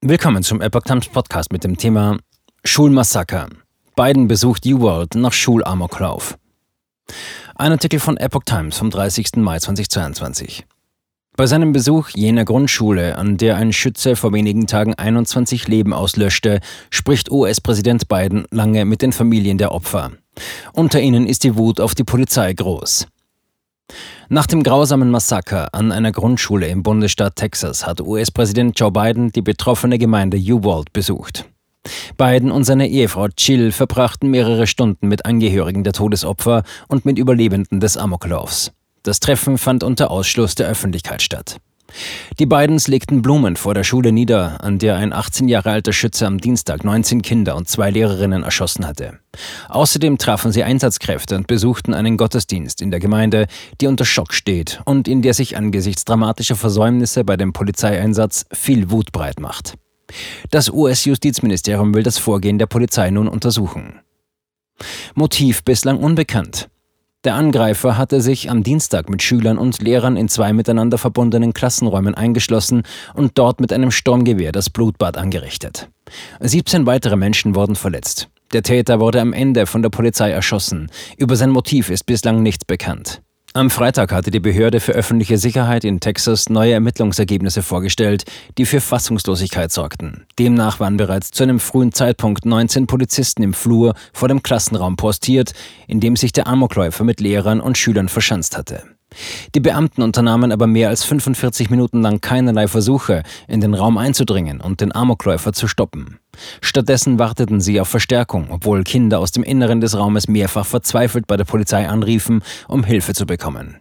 Willkommen zum Epoch Times Podcast mit dem Thema Schulmassaker. Biden besucht U-World nach Schulamoklauf. Ein Artikel von Epoch Times vom 30. Mai 2022. Bei seinem Besuch jener Grundschule, an der ein Schütze vor wenigen Tagen 21 Leben auslöschte, spricht US-Präsident Biden lange mit den Familien der Opfer. Unter ihnen ist die Wut auf die Polizei groß. Nach dem grausamen Massaker an einer Grundschule im Bundesstaat Texas hat US-Präsident Joe Biden die betroffene Gemeinde Uvalde besucht. Biden und seine Ehefrau Jill verbrachten mehrere Stunden mit Angehörigen der Todesopfer und mit Überlebenden des Amoklaufs. Das Treffen fand unter Ausschluss der Öffentlichkeit statt. Die Bidens legten Blumen vor der Schule nieder, an der ein 18 Jahre alter Schütze am Dienstag 19 Kinder und zwei Lehrerinnen erschossen hatte. Außerdem trafen sie Einsatzkräfte und besuchten einen Gottesdienst in der Gemeinde, die unter Schock steht und in der sich angesichts dramatischer Versäumnisse bei dem Polizeieinsatz viel Wut breit macht. Das US-Justizministerium will das Vorgehen der Polizei nun untersuchen. Motiv bislang unbekannt. Der Angreifer hatte sich am Dienstag mit Schülern und Lehrern in zwei miteinander verbundenen Klassenräumen eingeschlossen und dort mit einem Sturmgewehr das Blutbad angerichtet. 17 weitere Menschen wurden verletzt. Der Täter wurde am Ende von der Polizei erschossen. Über sein Motiv ist bislang nichts bekannt. Am Freitag hatte die Behörde für öffentliche Sicherheit in Texas neue Ermittlungsergebnisse vorgestellt, die für Fassungslosigkeit sorgten. Demnach waren bereits zu einem frühen Zeitpunkt 19 Polizisten im Flur vor dem Klassenraum postiert, in dem sich der Amokläufer mit Lehrern und Schülern verschanzt hatte. Die Beamten unternahmen aber mehr als 45 Minuten lang keinerlei Versuche, in den Raum einzudringen und den Amokläufer zu stoppen. Stattdessen warteten sie auf Verstärkung, obwohl Kinder aus dem Inneren des Raumes mehrfach verzweifelt bei der Polizei anriefen, um Hilfe zu bekommen.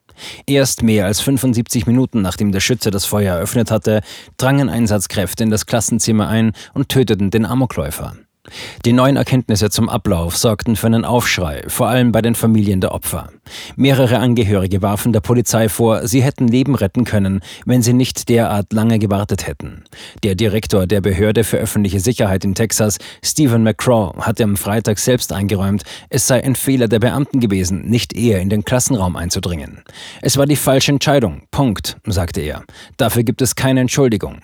Erst mehr als 75 Minuten nachdem der Schütze das Feuer eröffnet hatte, drangen Einsatzkräfte in das Klassenzimmer ein und töteten den Amokläufer. Die neuen Erkenntnisse zum Ablauf sorgten für einen Aufschrei, vor allem bei den Familien der Opfer. Mehrere Angehörige warfen der Polizei vor, sie hätten Leben retten können, wenn sie nicht derart lange gewartet hätten. Der Direktor der Behörde für öffentliche Sicherheit in Texas, Stephen McCraw, hatte am Freitag selbst eingeräumt, es sei ein Fehler der Beamten gewesen, nicht eher in den Klassenraum einzudringen. Es war die falsche Entscheidung. Punkt, sagte er. Dafür gibt es keine Entschuldigung.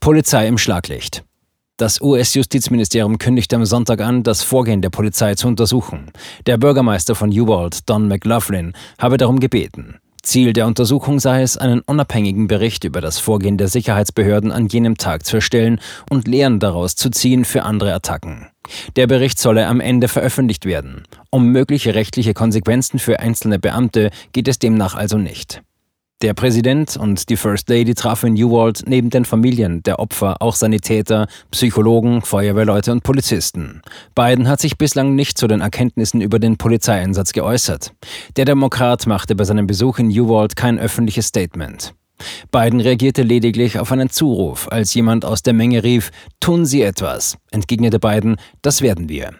Polizei im Schlaglicht. Das US-Justizministerium kündigte am Sonntag an, das Vorgehen der Polizei zu untersuchen. Der Bürgermeister von Uvalde, Don McLaughlin, habe darum gebeten. Ziel der Untersuchung sei es, einen unabhängigen Bericht über das Vorgehen der Sicherheitsbehörden an jenem Tag zu erstellen und Lehren daraus zu ziehen für andere Attacken. Der Bericht solle am Ende veröffentlicht werden. Um mögliche rechtliche Konsequenzen für einzelne Beamte geht es demnach also nicht. Der Präsident und die First Lady trafen in Uwald neben den Familien der Opfer auch Sanitäter, Psychologen, Feuerwehrleute und Polizisten. Biden hat sich bislang nicht zu den Erkenntnissen über den Polizeieinsatz geäußert. Der Demokrat machte bei seinem Besuch in Uwald kein öffentliches Statement. Biden reagierte lediglich auf einen Zuruf, als jemand aus der Menge rief, Tun Sie etwas, entgegnete Biden, das werden wir.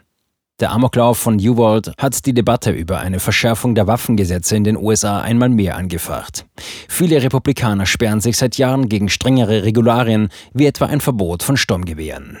Der Amoklauf von Uwald hat die Debatte über eine Verschärfung der Waffengesetze in den USA einmal mehr angefacht. Viele Republikaner sperren sich seit Jahren gegen strengere Regularien, wie etwa ein Verbot von Sturmgewehren.